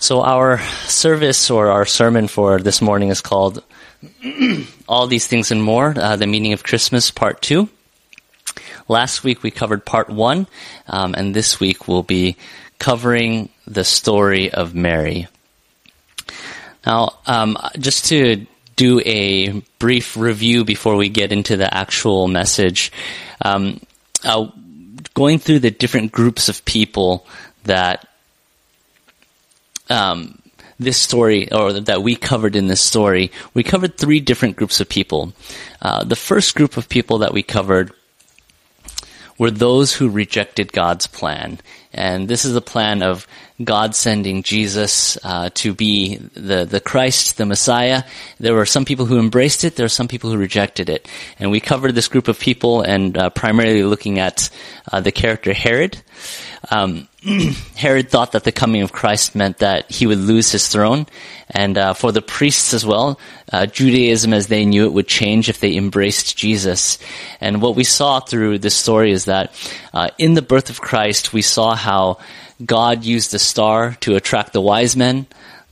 So, our service or our sermon for this morning is called All These Things and More uh, The Meaning of Christmas, Part 2. Last week we covered Part 1, um, and this week we'll be covering the story of Mary. Now, um, just to do a brief review before we get into the actual message, um, uh, going through the different groups of people that um, this story, or that we covered in this story, we covered three different groups of people. Uh, the first group of people that we covered were those who rejected God's plan. And this is the plan of God sending Jesus uh, to be the, the Christ, the Messiah. There were some people who embraced it, there were some people who rejected it. And we covered this group of people and uh, primarily looking at uh, the character Herod. Um, Herod thought that the coming of Christ meant that he would lose his throne, and uh, for the priests as well, uh, Judaism as they knew it would change if they embraced Jesus. And what we saw through this story is that uh, in the birth of Christ, we saw how God used the star to attract the wise men.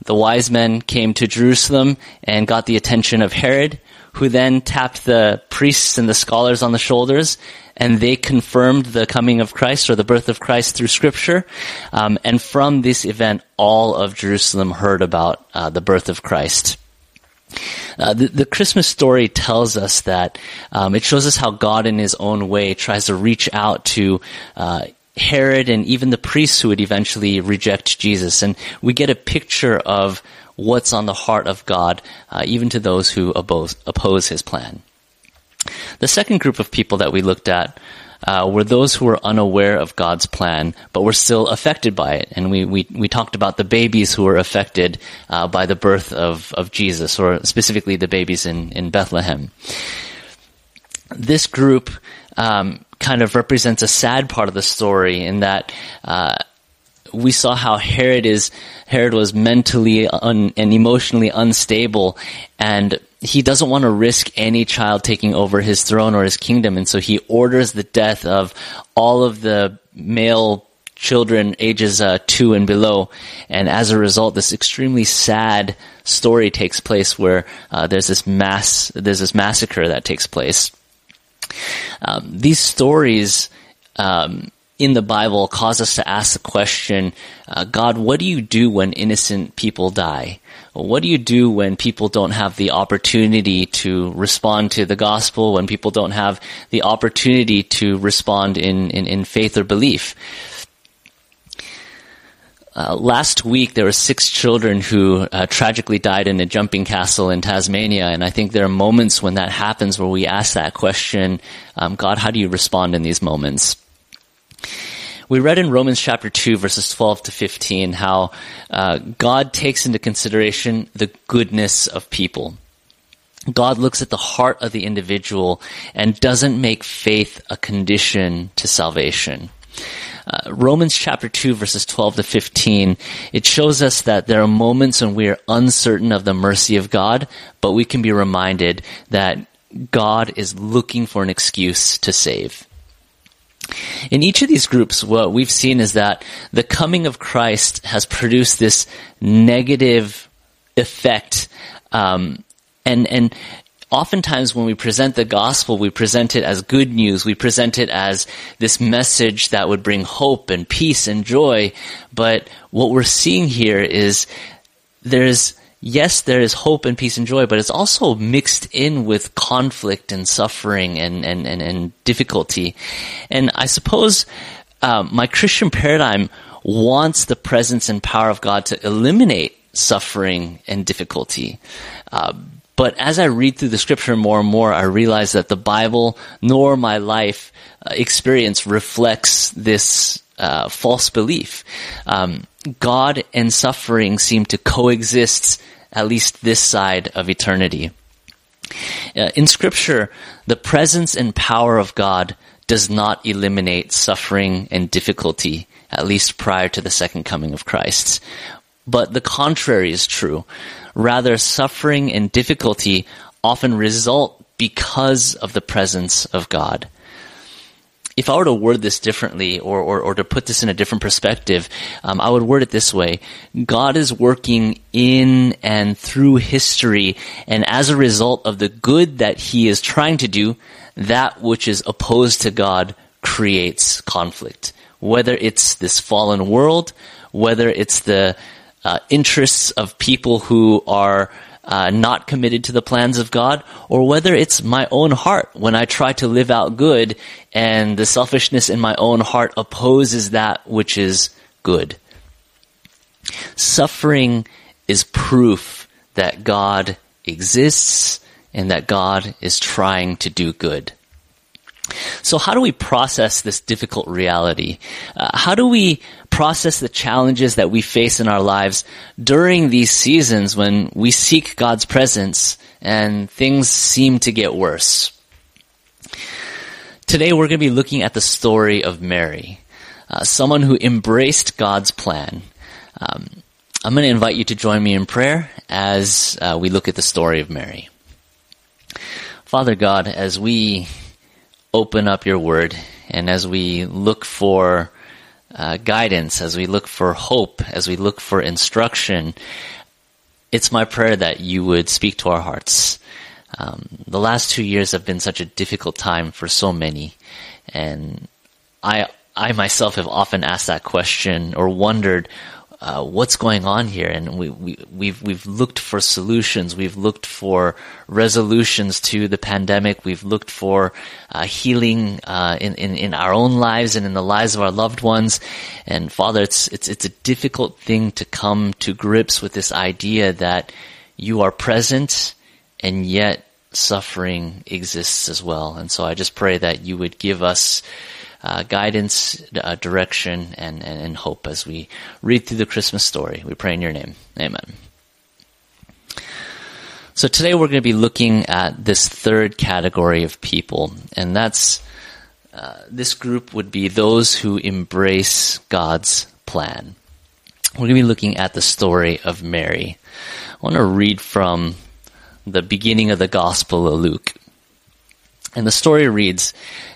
The wise men came to Jerusalem and got the attention of Herod, who then tapped the priests and the scholars on the shoulders and they confirmed the coming of Christ or the birth of Christ through Scripture. Um, and from this event, all of Jerusalem heard about uh, the birth of Christ. Uh, the, the, Christmas story tells us that um, it shows us how God, in His own way, tries to reach out to uh, Herod and even the priests who would eventually reject Jesus, and we get a picture of what's on the heart of God, uh, even to those who oppose, oppose His plan. The second group of people that we looked at uh, were those who were unaware of God's plan, but were still affected by it. And we, we, we talked about the babies who were affected uh, by the birth of, of Jesus, or specifically the babies in, in Bethlehem. This group um, kind of represents a sad part of the story in that uh, we saw how Herod is Herod was mentally un, and emotionally unstable, and he doesn't want to risk any child taking over his throne or his kingdom, and so he orders the death of all of the male children ages uh, two and below. And as a result, this extremely sad story takes place where uh, there's this mass, there's this massacre that takes place. Um, these stories um, in the Bible cause us to ask the question, uh, God, what do you do when innocent people die? What do you do when people don't have the opportunity to respond to the gospel, when people don't have the opportunity to respond in, in, in faith or belief? Uh, last week, there were six children who uh, tragically died in a jumping castle in Tasmania, and I think there are moments when that happens where we ask that question, um, God, how do you respond in these moments? We read in Romans chapter 2, verses 12 to 15, how uh, God takes into consideration the goodness of people. God looks at the heart of the individual and doesn't make faith a condition to salvation. Uh, Romans chapter 2 verses 12 to 15, it shows us that there are moments when we are uncertain of the mercy of God, but we can be reminded that God is looking for an excuse to save. In each of these groups, what we've seen is that the coming of Christ has produced this negative effect, um, and and oftentimes when we present the gospel, we present it as good news. We present it as this message that would bring hope and peace and joy. But what we're seeing here is there's yes, there is hope and peace and joy, but it's also mixed in with conflict and suffering and, and, and, and difficulty. And I suppose um, my Christian paradigm wants the presence and power of God to eliminate suffering and difficulty. Uh, but as I read through the scripture more and more, I realize that the Bible nor my life uh, experience reflects this uh, false belief. Um, God and suffering seem to coexist at least this side of eternity. Uh, in Scripture, the presence and power of God does not eliminate suffering and difficulty, at least prior to the second coming of Christ. But the contrary is true. Rather, suffering and difficulty often result because of the presence of God. If I were to word this differently or, or, or to put this in a different perspective, um, I would word it this way. God is working in and through history, and as a result of the good that he is trying to do, that which is opposed to God creates conflict. Whether it's this fallen world, whether it's the uh, interests of people who are uh, not committed to the plans of God, or whether it's my own heart when I try to live out good and the selfishness in my own heart opposes that which is good. Suffering is proof that God exists and that God is trying to do good. So how do we process this difficult reality? Uh, how do we process the challenges that we face in our lives during these seasons when we seek God's presence and things seem to get worse? Today we're going to be looking at the story of Mary, uh, someone who embraced God's plan. Um, I'm going to invite you to join me in prayer as uh, we look at the story of Mary. Father God, as we open up your word and as we look for uh, guidance, as we look for hope, as we look for instruction, it's my prayer that you would speak to our hearts. Um, the last two years have been such a difficult time for so many, and I I myself have often asked that question or wondered uh, what's going on here, and we, we we've we've looked for solutions. We've looked for resolutions to the pandemic. We've looked for uh, healing uh, in, in in our own lives and in the lives of our loved ones. And Father, it's it's it's a difficult thing to come to grips with this idea that you are present, and yet suffering exists as well. And so I just pray that you would give us uh, guidance, uh, direction, and, and, and hope as we read through the Christmas story. We pray in your name. Amen. So today we're going to be looking at this third category of people, and that's uh, this group would be those who embrace God's plan. We're going to be looking at the story of Mary. I want to read from the beginning of the Gospel of Luke. And the story reads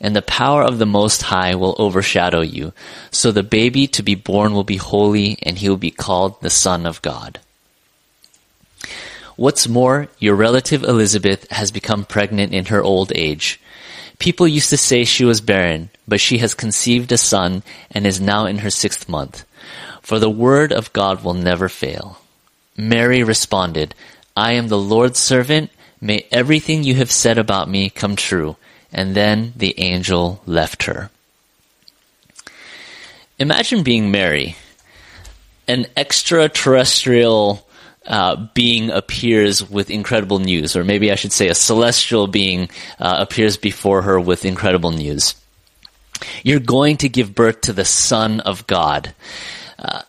and the power of the Most High will overshadow you. So the baby to be born will be holy, and he will be called the Son of God. What's more, your relative Elizabeth has become pregnant in her old age. People used to say she was barren, but she has conceived a son and is now in her sixth month. For the word of God will never fail. Mary responded, I am the Lord's servant. May everything you have said about me come true. And then the angel left her. Imagine being Mary. An extraterrestrial uh, being appears with incredible news, or maybe I should say a celestial being uh, appears before her with incredible news. You're going to give birth to the Son of God. Uh,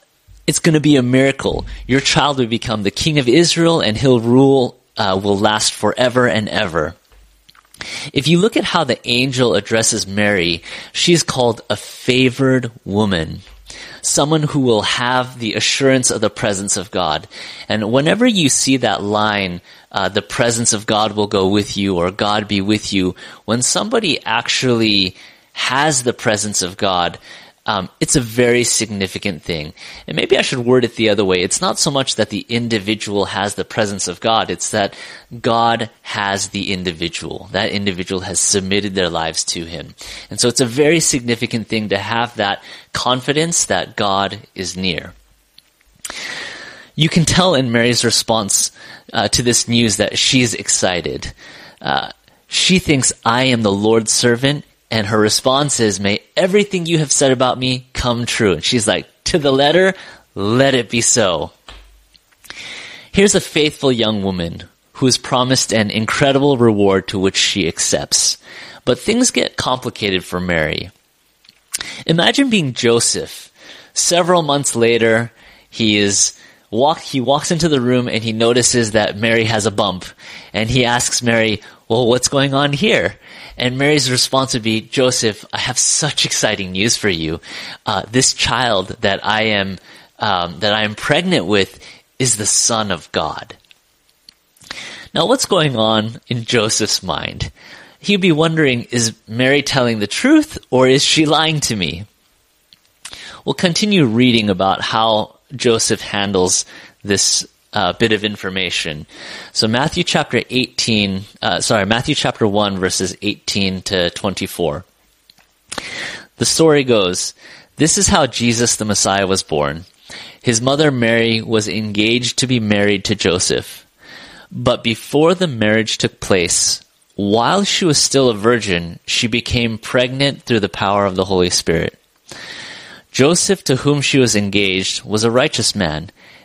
it's going to be a miracle. Your child will become the King of Israel, and he'll rule, uh, will last forever and ever. If you look at how the angel addresses Mary, she's called a favored woman. Someone who will have the assurance of the presence of God. And whenever you see that line, uh, the presence of God will go with you or God be with you, when somebody actually has the presence of God, um, it's a very significant thing. And maybe I should word it the other way. It's not so much that the individual has the presence of God, it's that God has the individual. That individual has submitted their lives to Him. And so it's a very significant thing to have that confidence that God is near. You can tell in Mary's response uh, to this news that she's excited. Uh, she thinks, I am the Lord's servant and her response is, May everything you have said about me come true. And she's like, To the letter, let it be so. Here's a faithful young woman who is promised an incredible reward to which she accepts. But things get complicated for Mary. Imagine being Joseph. Several months later, he is walk he walks into the room and he notices that Mary has a bump and he asks Mary, "Well, what's going on here?" And Mary's response would be, Joseph, I have such exciting news for you. Uh, this child that I am um, that I am pregnant with is the Son of God. Now, what's going on in Joseph's mind? He'd be wondering, is Mary telling the truth or is she lying to me? We'll continue reading about how Joseph handles this uh, bit of information. So Matthew chapter 18, uh, sorry, Matthew chapter 1 verses 18 to 24. The story goes, this is how Jesus the Messiah was born. His mother Mary was engaged to be married to Joseph. But before the marriage took place, while she was still a virgin, she became pregnant through the power of the Holy Spirit. Joseph, to whom she was engaged, was a righteous man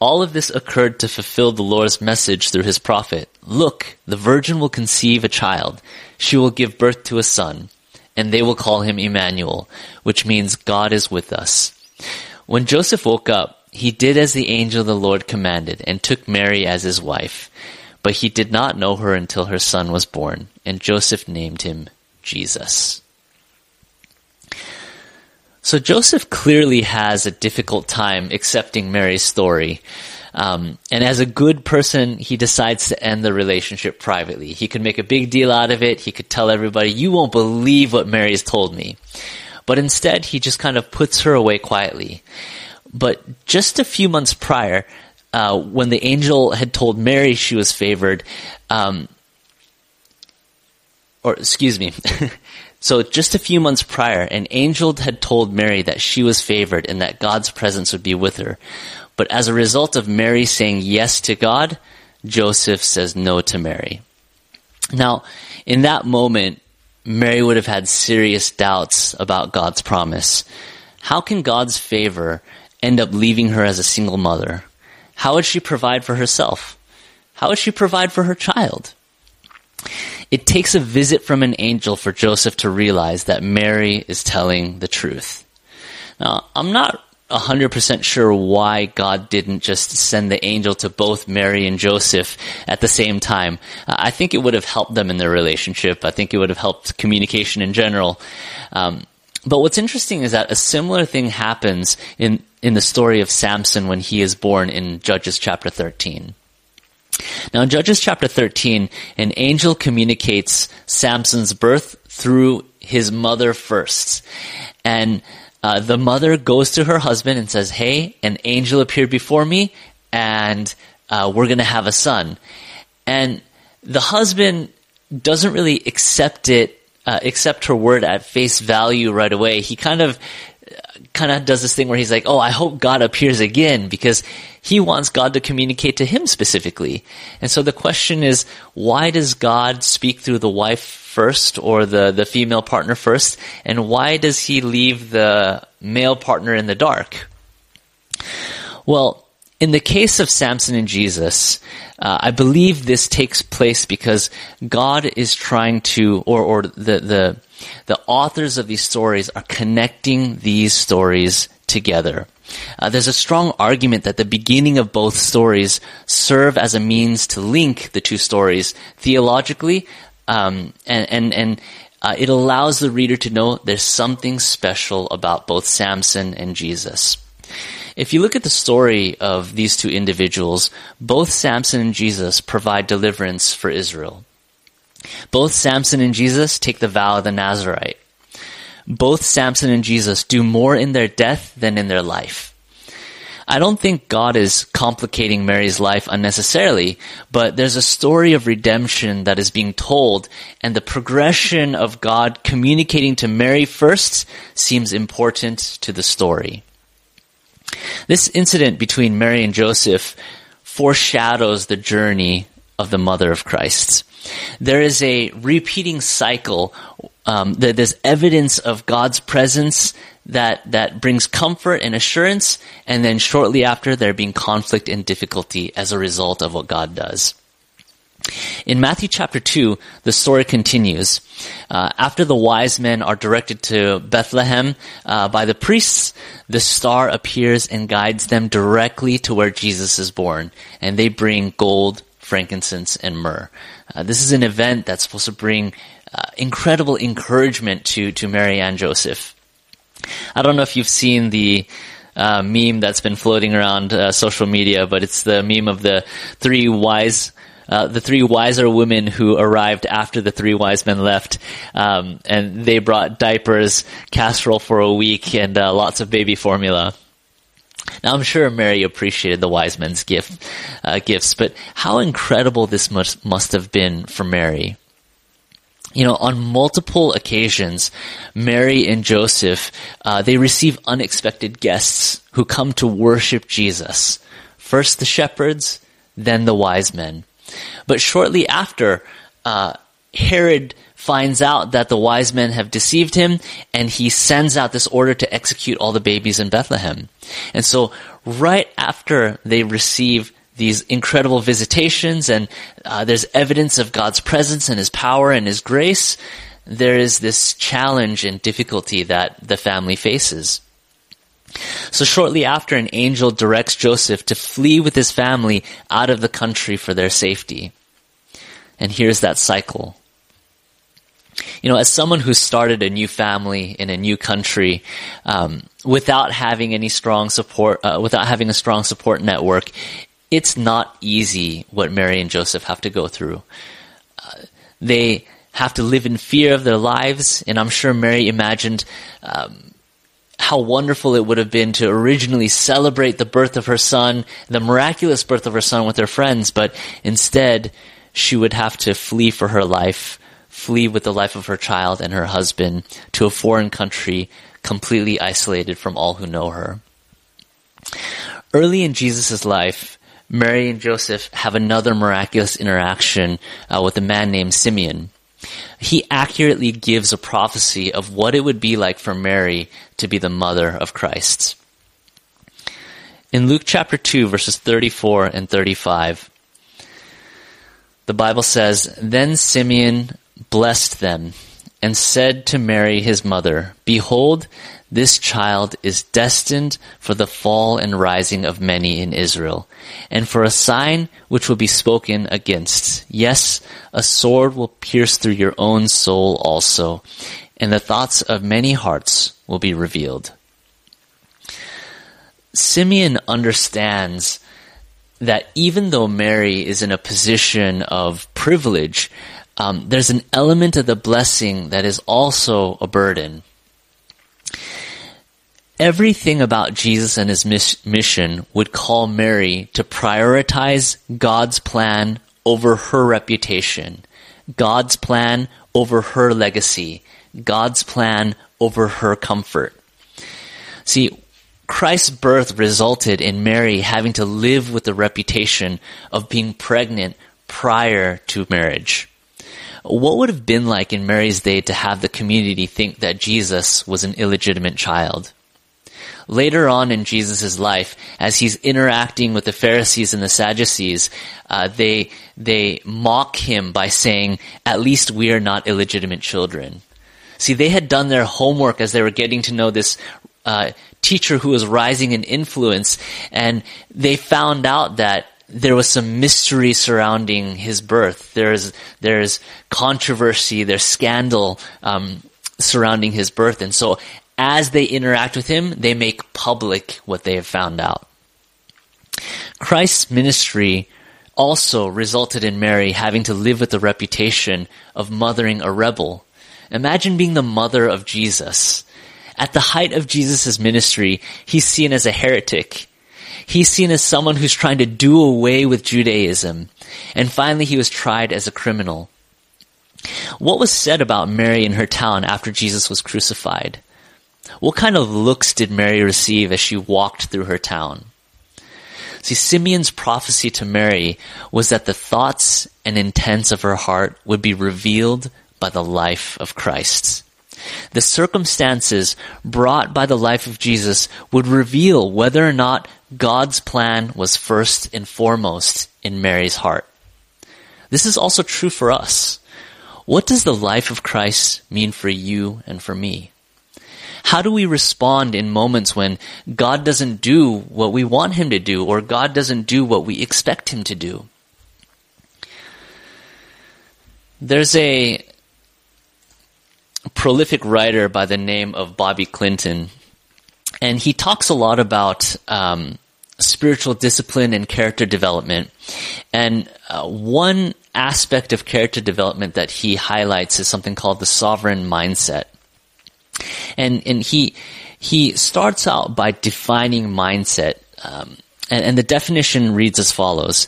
All of this occurred to fulfill the Lord's message through his prophet. Look, the virgin will conceive a child. She will give birth to a son, and they will call him Emmanuel, which means God is with us. When Joseph woke up, he did as the angel of the Lord commanded and took Mary as his wife. But he did not know her until her son was born, and Joseph named him Jesus. So Joseph clearly has a difficult time accepting Mary's story. Um, and as a good person, he decides to end the relationship privately. He could make a big deal out of it. He could tell everybody, you won't believe what Mary's told me. But instead, he just kind of puts her away quietly. But just a few months prior, uh, when the angel had told Mary she was favored, um, or excuse me, So just a few months prior, an angel had told Mary that she was favored and that God's presence would be with her. But as a result of Mary saying yes to God, Joseph says no to Mary. Now, in that moment, Mary would have had serious doubts about God's promise. How can God's favor end up leaving her as a single mother? How would she provide for herself? How would she provide for her child? It takes a visit from an angel for Joseph to realize that Mary is telling the truth. Now, I'm not 100% sure why God didn't just send the angel to both Mary and Joseph at the same time. I think it would have helped them in their relationship. I think it would have helped communication in general. Um, but what's interesting is that a similar thing happens in, in the story of Samson when he is born in Judges chapter 13. Now in Judges chapter 13, an angel communicates Samson's birth through his mother first. And uh, the mother goes to her husband and says, Hey, an angel appeared before me, and uh, we're going to have a son. And the husband doesn't really accept it, uh, accept her word at face value right away. He kind of kind of does this thing where he's like, "Oh, I hope God appears again," because he wants God to communicate to him specifically. And so the question is, why does God speak through the wife first or the the female partner first, and why does he leave the male partner in the dark? Well, in the case of Samson and Jesus, uh, I believe this takes place because God is trying to, or, or the, the, the authors of these stories are connecting these stories together. Uh, there's a strong argument that the beginning of both stories serve as a means to link the two stories theologically, um, and and and uh, it allows the reader to know there's something special about both Samson and Jesus. If you look at the story of these two individuals, both Samson and Jesus provide deliverance for Israel. Both Samson and Jesus take the vow of the Nazarite. Both Samson and Jesus do more in their death than in their life. I don't think God is complicating Mary's life unnecessarily, but there's a story of redemption that is being told, and the progression of God communicating to Mary first seems important to the story. This incident between Mary and Joseph foreshadows the journey of the mother of Christ. There is a repeating cycle. Um, there's evidence of God's presence that that brings comfort and assurance, and then shortly after, there being conflict and difficulty as a result of what God does. In Matthew chapter 2, the story continues. Uh, after the wise men are directed to Bethlehem uh, by the priests, the star appears and guides them directly to where Jesus is born, and they bring gold, frankincense, and myrrh. Uh, this is an event that's supposed to bring uh, incredible encouragement to, to Mary and Joseph. I don't know if you've seen the uh, meme that's been floating around uh, social media, but it's the meme of the three wise uh, the three wiser women who arrived after the three wise men left, um, and they brought diapers, casserole for a week, and uh, lots of baby formula. Now I'm sure Mary appreciated the wise men's gift, uh, gifts, but how incredible this must must have been for Mary. You know, on multiple occasions, Mary and Joseph uh, they receive unexpected guests who come to worship Jesus. First the shepherds, then the wise men. But shortly after, uh, Herod finds out that the wise men have deceived him and he sends out this order to execute all the babies in Bethlehem. And so right after they receive these incredible visitations and uh, there's evidence of God's presence and his power and his grace, there is this challenge and difficulty that the family faces. So shortly after, an angel directs Joseph to flee with his family out of the country for their safety. And here's that cycle. You know, as someone who started a new family in a new country, um, without having any strong support, uh, without having a strong support network, it's not easy what Mary and Joseph have to go through. Uh, they have to live in fear of their lives, and I'm sure Mary imagined um, how wonderful it would have been to originally celebrate the birth of her son, the miraculous birth of her son with her friends, but instead she would have to flee for her life, flee with the life of her child and her husband to a foreign country completely isolated from all who know her. Early in Jesus' life, Mary and Joseph have another miraculous interaction uh, with a man named Simeon he accurately gives a prophecy of what it would be like for Mary to be the mother of Christ. In Luke chapter 2, verses 34 and 35, the Bible says, Then Simeon blessed them and said to Mary his mother, Behold, this child is destined for the fall and rising of many in Israel, and for a sign which will be spoken against. Yes, a sword will pierce through your own soul also, and the thoughts of many hearts will be revealed. Simeon understands that even though Mary is in a position of privilege, um, there's an element of the blessing that is also a burden. Everything about Jesus and his mission would call Mary to prioritize God's plan over her reputation, God's plan over her legacy, God's plan over her comfort. See, Christ's birth resulted in Mary having to live with the reputation of being pregnant prior to marriage. What would have been like in Mary's day to have the community think that Jesus was an illegitimate child? later on in Jesus' life, as he's interacting with the Pharisees and the Sadducees, uh, they they mock him by saying, "At least we are not illegitimate children." See, they had done their homework as they were getting to know this uh, teacher who was rising in influence, and they found out that there was some mystery surrounding his birth. There's there's controversy, there's scandal um, surrounding his birth, and so as they interact with him, they make public what they have found out. Christ's ministry also resulted in Mary having to live with the reputation of mothering a rebel. Imagine being the mother of Jesus. At the height of Jesus' ministry, he's seen as a heretic. He's seen as someone who's trying to do away with Judaism. And finally, he was tried as a criminal. What was said about Mary in her town after Jesus was crucified? What kind of looks did Mary receive as she walked through her town? See, Simeon's prophecy to Mary was that the thoughts and intents of her heart would be revealed by the life of Christ. The circumstances brought by the life of Jesus would reveal whether or not God's plan was first and foremost in Mary's heart. This is also true for us. What does the life of Christ mean for you and for me? How do we respond in moments when God doesn't do what we want Him to do or God doesn't do what we expect Him to do? There's a prolific writer by the name of Bobby Clinton, and he talks a lot about um, spiritual discipline and character development. And uh, one aspect of character development that he highlights is something called the sovereign mindset. And and he he starts out by defining mindset, um, and, and the definition reads as follows: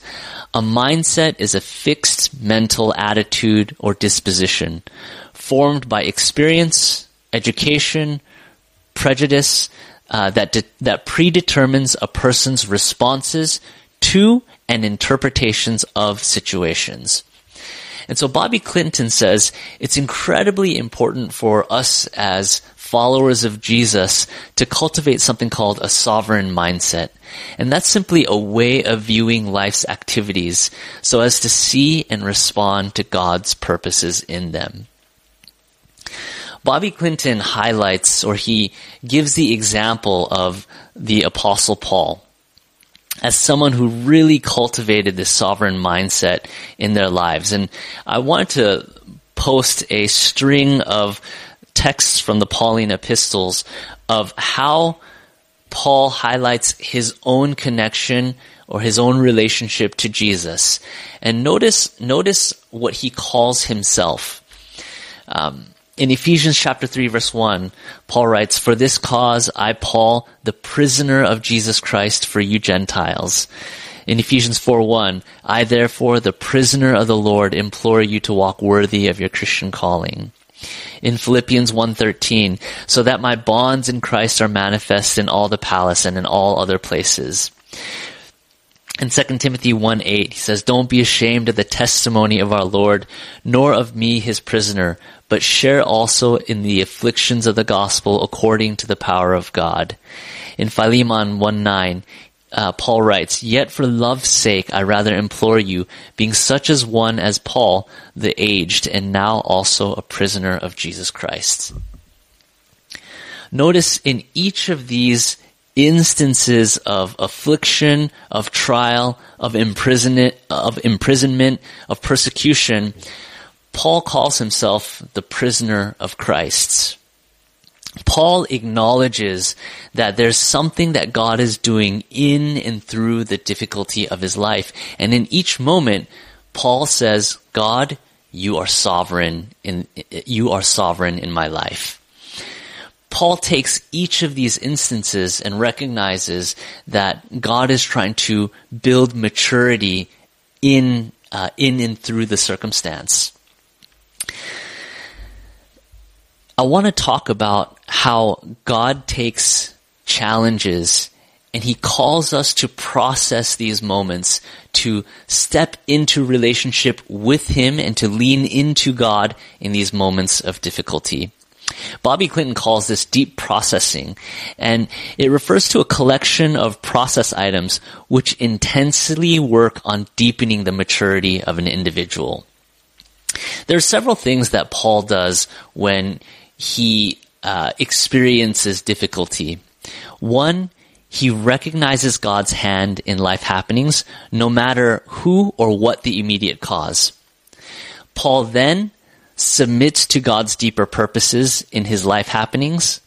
A mindset is a fixed mental attitude or disposition formed by experience, education, prejudice uh, that de- that predetermines a person's responses to and interpretations of situations. And so Bobby Clinton says it's incredibly important for us as followers of Jesus to cultivate something called a sovereign mindset. And that's simply a way of viewing life's activities so as to see and respond to God's purposes in them. Bobby Clinton highlights or he gives the example of the Apostle Paul as someone who really cultivated this sovereign mindset in their lives. And I wanted to post a string of texts from the Pauline epistles of how Paul highlights his own connection or his own relationship to Jesus. And notice, notice what he calls himself. Um, in Ephesians chapter 3 verse 1, Paul writes, For this cause I, Paul, the prisoner of Jesus Christ for you Gentiles. In Ephesians 4 1, I therefore, the prisoner of the Lord, implore you to walk worthy of your Christian calling. In Philippians 1.13, so that my bonds in Christ are manifest in all the palace and in all other places. In 2 Timothy 1 8, he says, Don't be ashamed of the testimony of our Lord, nor of me his prisoner, but share also in the afflictions of the gospel according to the power of God. In Philemon 1 9, uh, Paul writes, Yet for love's sake I rather implore you, being such as one as Paul, the aged, and now also a prisoner of Jesus Christ. Notice in each of these instances of affliction, of trial, of imprisonment, of imprisonment, of persecution, Paul calls himself the prisoner of Christ. Paul acknowledges that there's something that God is doing in and through the difficulty of his life. And in each moment, Paul says, God, you are sovereign in, you are sovereign in my life. Paul takes each of these instances and recognizes that God is trying to build maturity in, uh, in and through the circumstance. I want to talk about how God takes challenges and he calls us to process these moments, to step into relationship with him and to lean into God in these moments of difficulty. Bobby Clinton calls this deep processing, and it refers to a collection of process items which intensely work on deepening the maturity of an individual. There are several things that Paul does when he uh, experiences difficulty. One, he recognizes God's hand in life happenings, no matter who or what the immediate cause. Paul then submits to God's deeper purposes in his life happenings.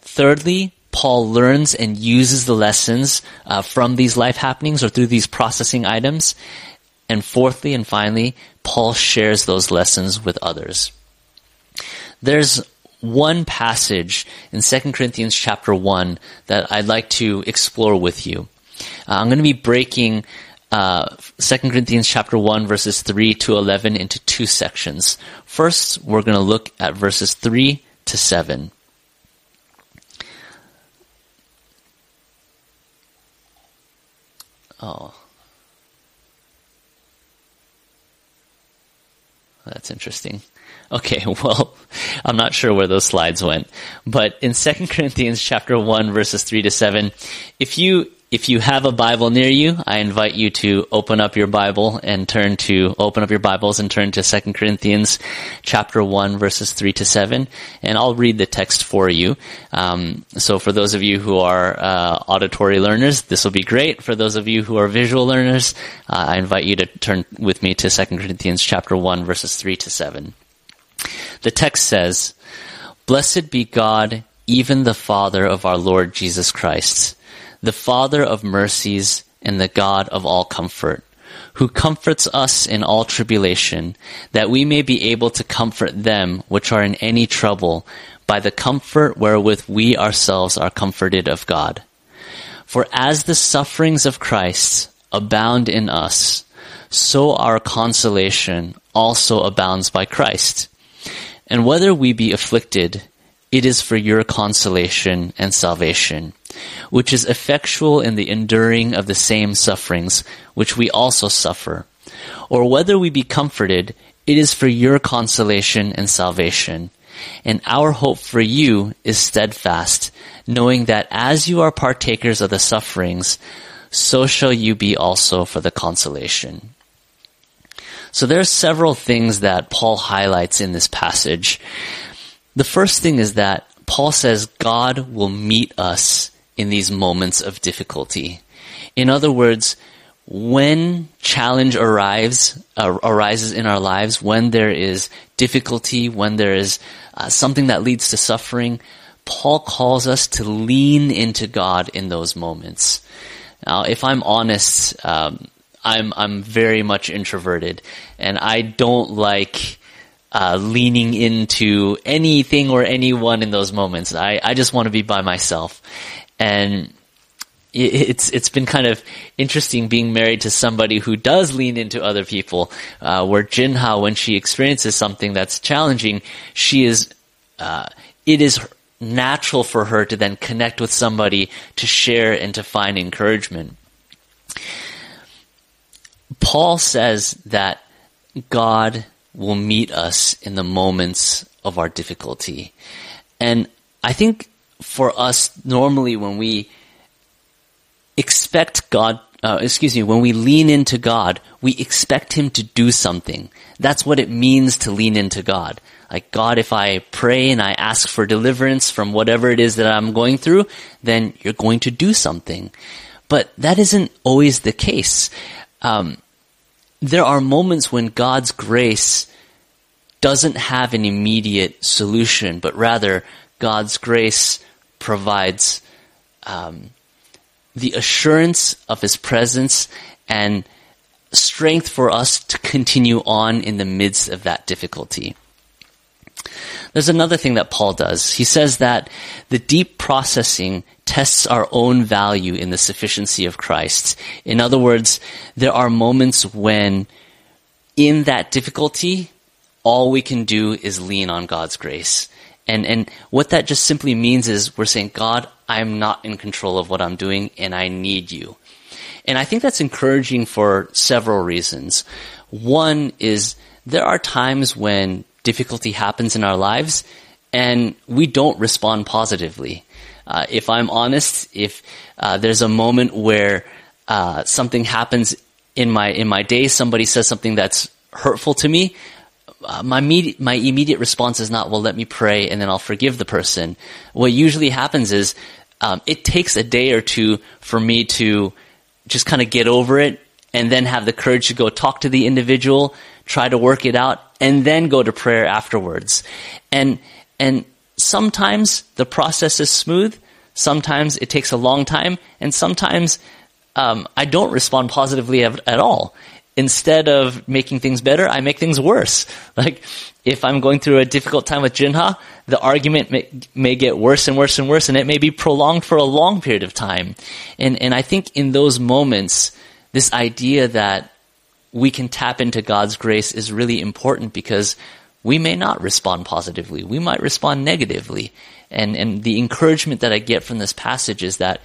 Thirdly, Paul learns and uses the lessons uh, from these life happenings or through these processing items. And fourthly and finally, Paul shares those lessons with others. There's one passage in 2 Corinthians chapter 1 that I'd like to explore with you. Uh, I'm going to be breaking uh, 2 Corinthians chapter 1 verses 3 to 11 into two sections. First, we're going to look at verses 3 to 7. Oh. That's interesting. Okay, well, I'm not sure where those slides went, but in 2 Corinthians chapter 1 verses 3 to 7, if you if you have a Bible near you, I invite you to open up your Bible and turn to open up your Bibles and turn to 2 Corinthians chapter 1 verses 3 to 7 and I'll read the text for you. Um, so for those of you who are uh, auditory learners, this will be great. For those of you who are visual learners, uh, I invite you to turn with me to 2 Corinthians chapter 1 verses 3 to 7. The text says, Blessed be God, even the Father of our Lord Jesus Christ the Father of mercies and the God of all comfort, who comforts us in all tribulation, that we may be able to comfort them which are in any trouble by the comfort wherewith we ourselves are comforted of God. For as the sufferings of Christ abound in us, so our consolation also abounds by Christ. And whether we be afflicted, it is for your consolation and salvation, which is effectual in the enduring of the same sufferings which we also suffer. Or whether we be comforted, it is for your consolation and salvation. And our hope for you is steadfast, knowing that as you are partakers of the sufferings, so shall you be also for the consolation. So there are several things that Paul highlights in this passage. The first thing is that Paul says God will meet us in these moments of difficulty. In other words, when challenge arrives, uh, arises in our lives, when there is difficulty, when there is uh, something that leads to suffering, Paul calls us to lean into God in those moments. Now, if I'm honest, um, I'm I'm very much introverted, and I don't like uh, leaning into anything or anyone in those moments. I, I just want to be by myself. And it's it's been kind of interesting being married to somebody who does lean into other people. Uh, where Jinha, when she experiences something that's challenging, she is uh, it is natural for her to then connect with somebody to share and to find encouragement. Paul says that God will meet us in the moments of our difficulty. And I think for us, normally when we expect God, uh, excuse me, when we lean into God, we expect Him to do something. That's what it means to lean into God. Like, God, if I pray and I ask for deliverance from whatever it is that I'm going through, then you're going to do something. But that isn't always the case. Um, there are moments when God's grace doesn't have an immediate solution, but rather God's grace provides um, the assurance of His presence and strength for us to continue on in the midst of that difficulty. There's another thing that Paul does. He says that the deep processing tests our own value in the sufficiency of Christ. In other words, there are moments when in that difficulty, all we can do is lean on God's grace. And, and what that just simply means is we're saying, God, I'm not in control of what I'm doing and I need you. And I think that's encouraging for several reasons. One is there are times when difficulty happens in our lives and we don't respond positively. Uh, if I'm honest, if uh, there's a moment where uh, something happens in my in my day, somebody says something that's hurtful to me, uh, my immediate, my immediate response is not, well, let me pray and then I'll forgive the person. What usually happens is um, it takes a day or two for me to just kind of get over it and then have the courage to go talk to the individual, try to work it out, and then go to prayer afterwards. And and sometimes the process is smooth, sometimes it takes a long time, and sometimes um, I don't respond positively at, at all. Instead of making things better, I make things worse. Like if I'm going through a difficult time with Jinha, the argument may, may get worse and worse and worse, and it may be prolonged for a long period of time. And and I think in those moments, this idea that we can tap into God's grace is really important because we may not respond positively. We might respond negatively. And, and the encouragement that I get from this passage is that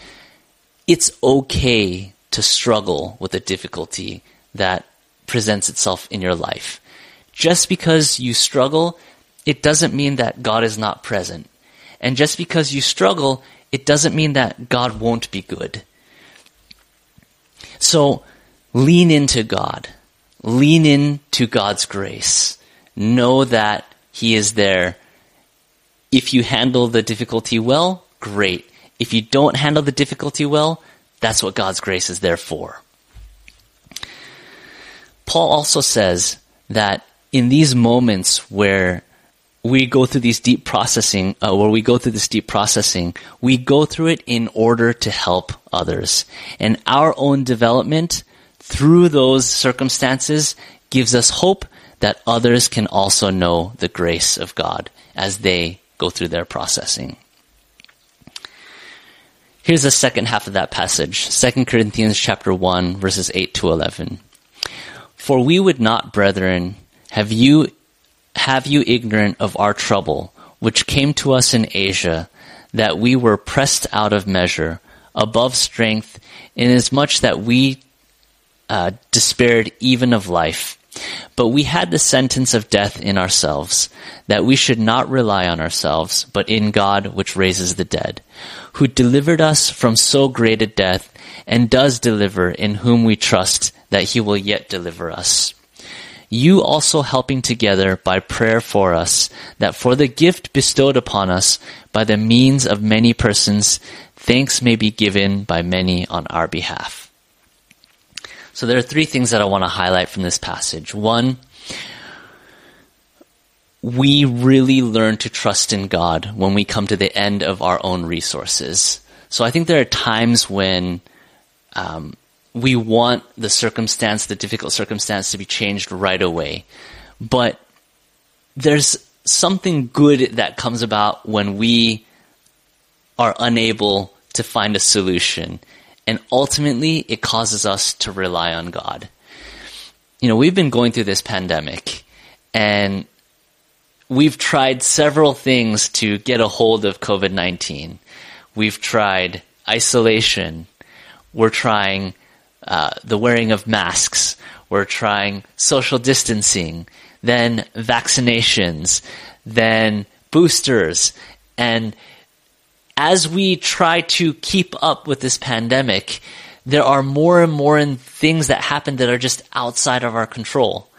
it's okay to struggle with a difficulty that presents itself in your life. Just because you struggle, it doesn't mean that God is not present. And just because you struggle, it doesn't mean that God won't be good. So lean into God. Lean in to God's grace. Know that He is there. If you handle the difficulty well, great. If you don't handle the difficulty well, that's what God's grace is there for. Paul also says that in these moments where we go through these deep processing, uh, where we go through this deep processing, we go through it in order to help others. And our own development through those circumstances gives us hope that others can also know the grace of God as they go through their processing. Here's the second half of that passage, 2 Corinthians chapter 1 verses 8 to 11. For we would not, brethren, have you have you ignorant of our trouble, which came to us in Asia, that we were pressed out of measure, above strength, inasmuch that we uh, despaired even of life. But we had the sentence of death in ourselves, that we should not rely on ourselves, but in God which raises the dead, who delivered us from so great a death, and does deliver, in whom we trust that he will yet deliver us. You also helping together by prayer for us, that for the gift bestowed upon us by the means of many persons, thanks may be given by many on our behalf. So there are three things that I want to highlight from this passage. One, we really learn to trust in God when we come to the end of our own resources. So I think there are times when um, we want the circumstance, the difficult circumstance, to be changed right away. But there's something good that comes about when we are unable to find a solution. And ultimately, it causes us to rely on God. You know, we've been going through this pandemic and we've tried several things to get a hold of COVID 19. We've tried isolation. We're trying uh, the wearing of masks. We're trying social distancing, then vaccinations, then boosters. And as we try to keep up with this pandemic, there are more and more things that happen that are just outside of our control.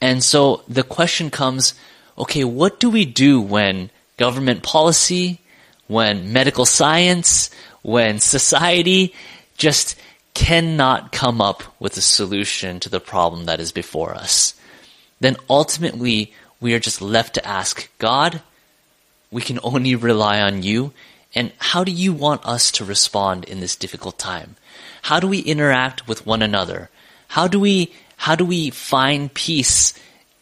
And so the question comes, okay, what do we do when government policy, when medical science, when society just cannot come up with a solution to the problem that is before us? Then ultimately, we are just left to ask God, we can only rely on you and how do you want us to respond in this difficult time? How do we interact with one another? How do we how do we find peace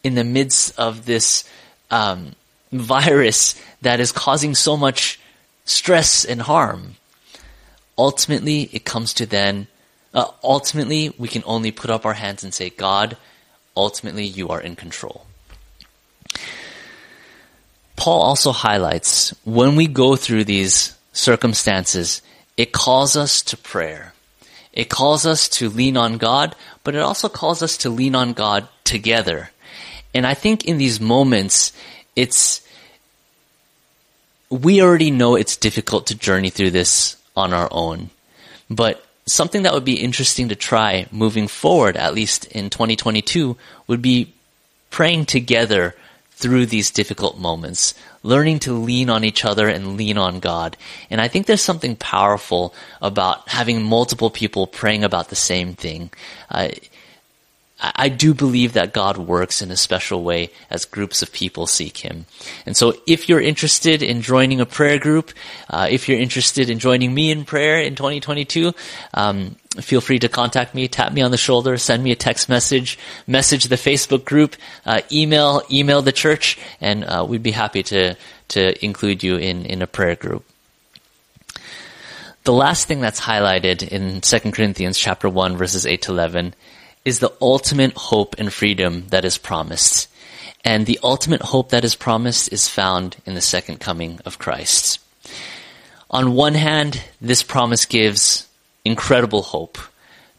in the midst of this um, virus that is causing so much stress and harm? Ultimately, it comes to then. Uh, ultimately, we can only put up our hands and say, God, ultimately, you are in control. Paul also highlights when we go through these circumstances, it calls us to prayer. It calls us to lean on God, but it also calls us to lean on God together. And I think in these moments, it's, we already know it's difficult to journey through this on our own. But something that would be interesting to try moving forward, at least in 2022, would be praying together through these difficult moments, learning to lean on each other and lean on God. And I think there's something powerful about having multiple people praying about the same thing. Uh, I do believe that God works in a special way as groups of people seek Him. And so if you're interested in joining a prayer group, uh, if you're interested in joining me in prayer in 2022, um, feel free to contact me, tap me on the shoulder, send me a text message, message the Facebook group, uh, email, email the church, and uh, we'd be happy to, to include you in, in a prayer group. The last thing that's highlighted in 2 Corinthians chapter 1 verses 8 to 11 is the ultimate hope and freedom that is promised. And the ultimate hope that is promised is found in the second coming of Christ. On one hand, this promise gives incredible hope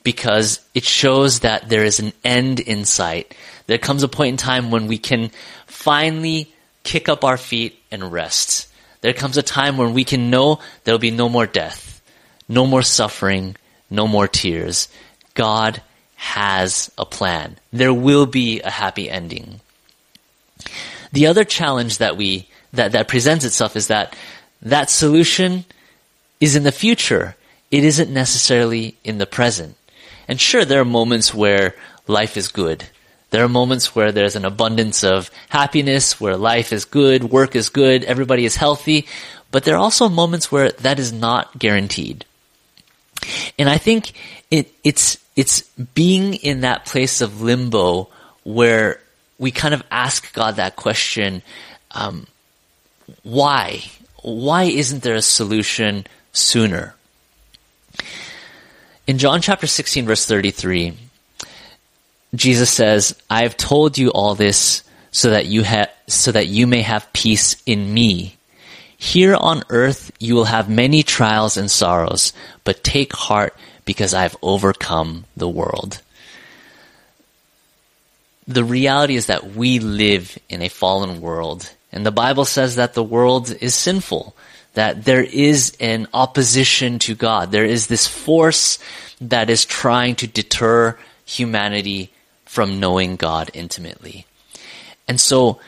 because it shows that there is an end in sight. There comes a point in time when we can finally kick up our feet and rest. There comes a time when we can know there will be no more death, no more suffering, no more tears. God has a plan. There will be a happy ending. The other challenge that we that, that presents itself is that that solution is in the future. It isn't necessarily in the present. And sure, there are moments where life is good. There are moments where there's an abundance of happiness, where life is good, work is good, everybody is healthy. But there are also moments where that is not guaranteed. And I think it, it's it's being in that place of limbo where we kind of ask God that question, um, why? Why isn't there a solution sooner? In John chapter 16 verse 33, Jesus says, I have told you all this so that you have, so that you may have peace in me. Here on earth you will have many trials and sorrows, but take heart because I've overcome the world. The reality is that we live in a fallen world, and the Bible says that the world is sinful, that there is an opposition to God. There is this force that is trying to deter humanity from knowing God intimately. And so,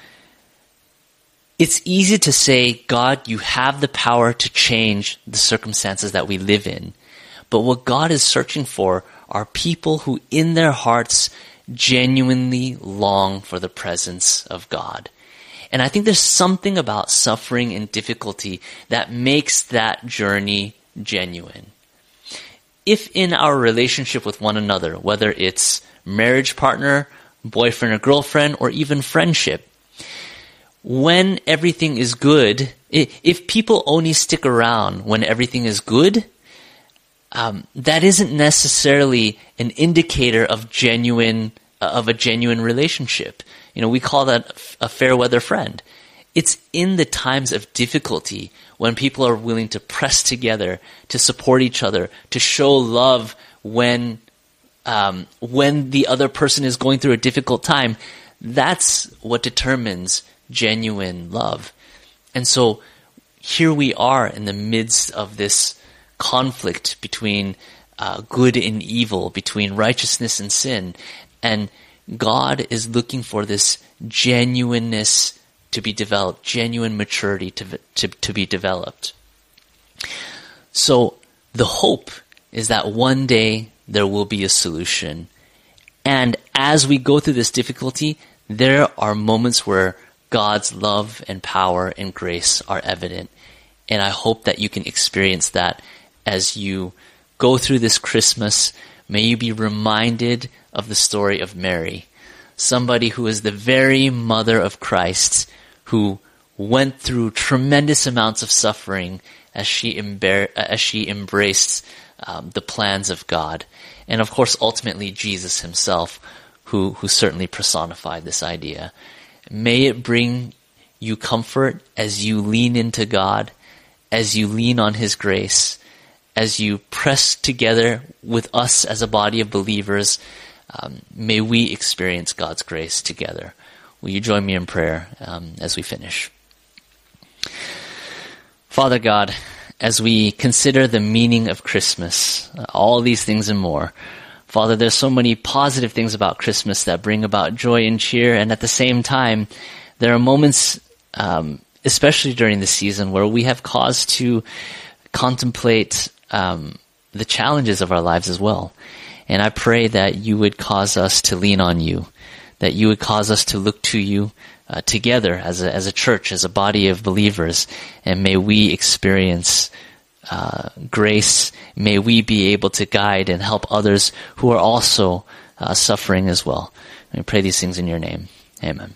it's easy to say, God, you have the power to change the circumstances that we live in. But what God is searching for are people who in their hearts genuinely long for the presence of God. And I think there's something about suffering and difficulty that makes that journey genuine. If in our relationship with one another, whether it's marriage partner, boyfriend or girlfriend, or even friendship, when everything is good, if people only stick around when everything is good, um, that isn't necessarily an indicator of genuine uh, of a genuine relationship. You know, we call that a fair weather friend. It's in the times of difficulty when people are willing to press together, to support each other, to show love when um, when the other person is going through a difficult time. That's what determines genuine love. And so here we are in the midst of this conflict between uh, good and evil, between righteousness and sin. And God is looking for this genuineness to be developed, genuine maturity to, to, to be developed. So the hope is that one day there will be a solution. And as we go through this difficulty, there are moments where God's love and power and grace are evident. And I hope that you can experience that as you go through this Christmas, may you be reminded of the story of Mary, somebody who is the very mother of Christ, who went through tremendous amounts of suffering as she, embar- as she embraced um, the plans of God. And of course, ultimately, Jesus himself, who, who certainly personified this idea. May it bring you comfort as you lean into God, as you lean on His grace, as you press together with us as a body of believers, um, may we experience God's grace together. Will you join me in prayer um, as we finish? Father God, as we consider the meaning of Christmas, uh, all these things and more, Father, there's so many positive things about Christmas that bring about joy and cheer, and at the same time, there are moments, um, especially during the season, where we have cause to contemplate um, the challenges of our lives as well. And I pray that you would cause us to lean on you, that you would cause us to look to you uh, together as a, as a church, as a body of believers, and may we experience uh, grace. May we be able to guide and help others who are also uh, suffering as well. We pray these things in your name. Amen.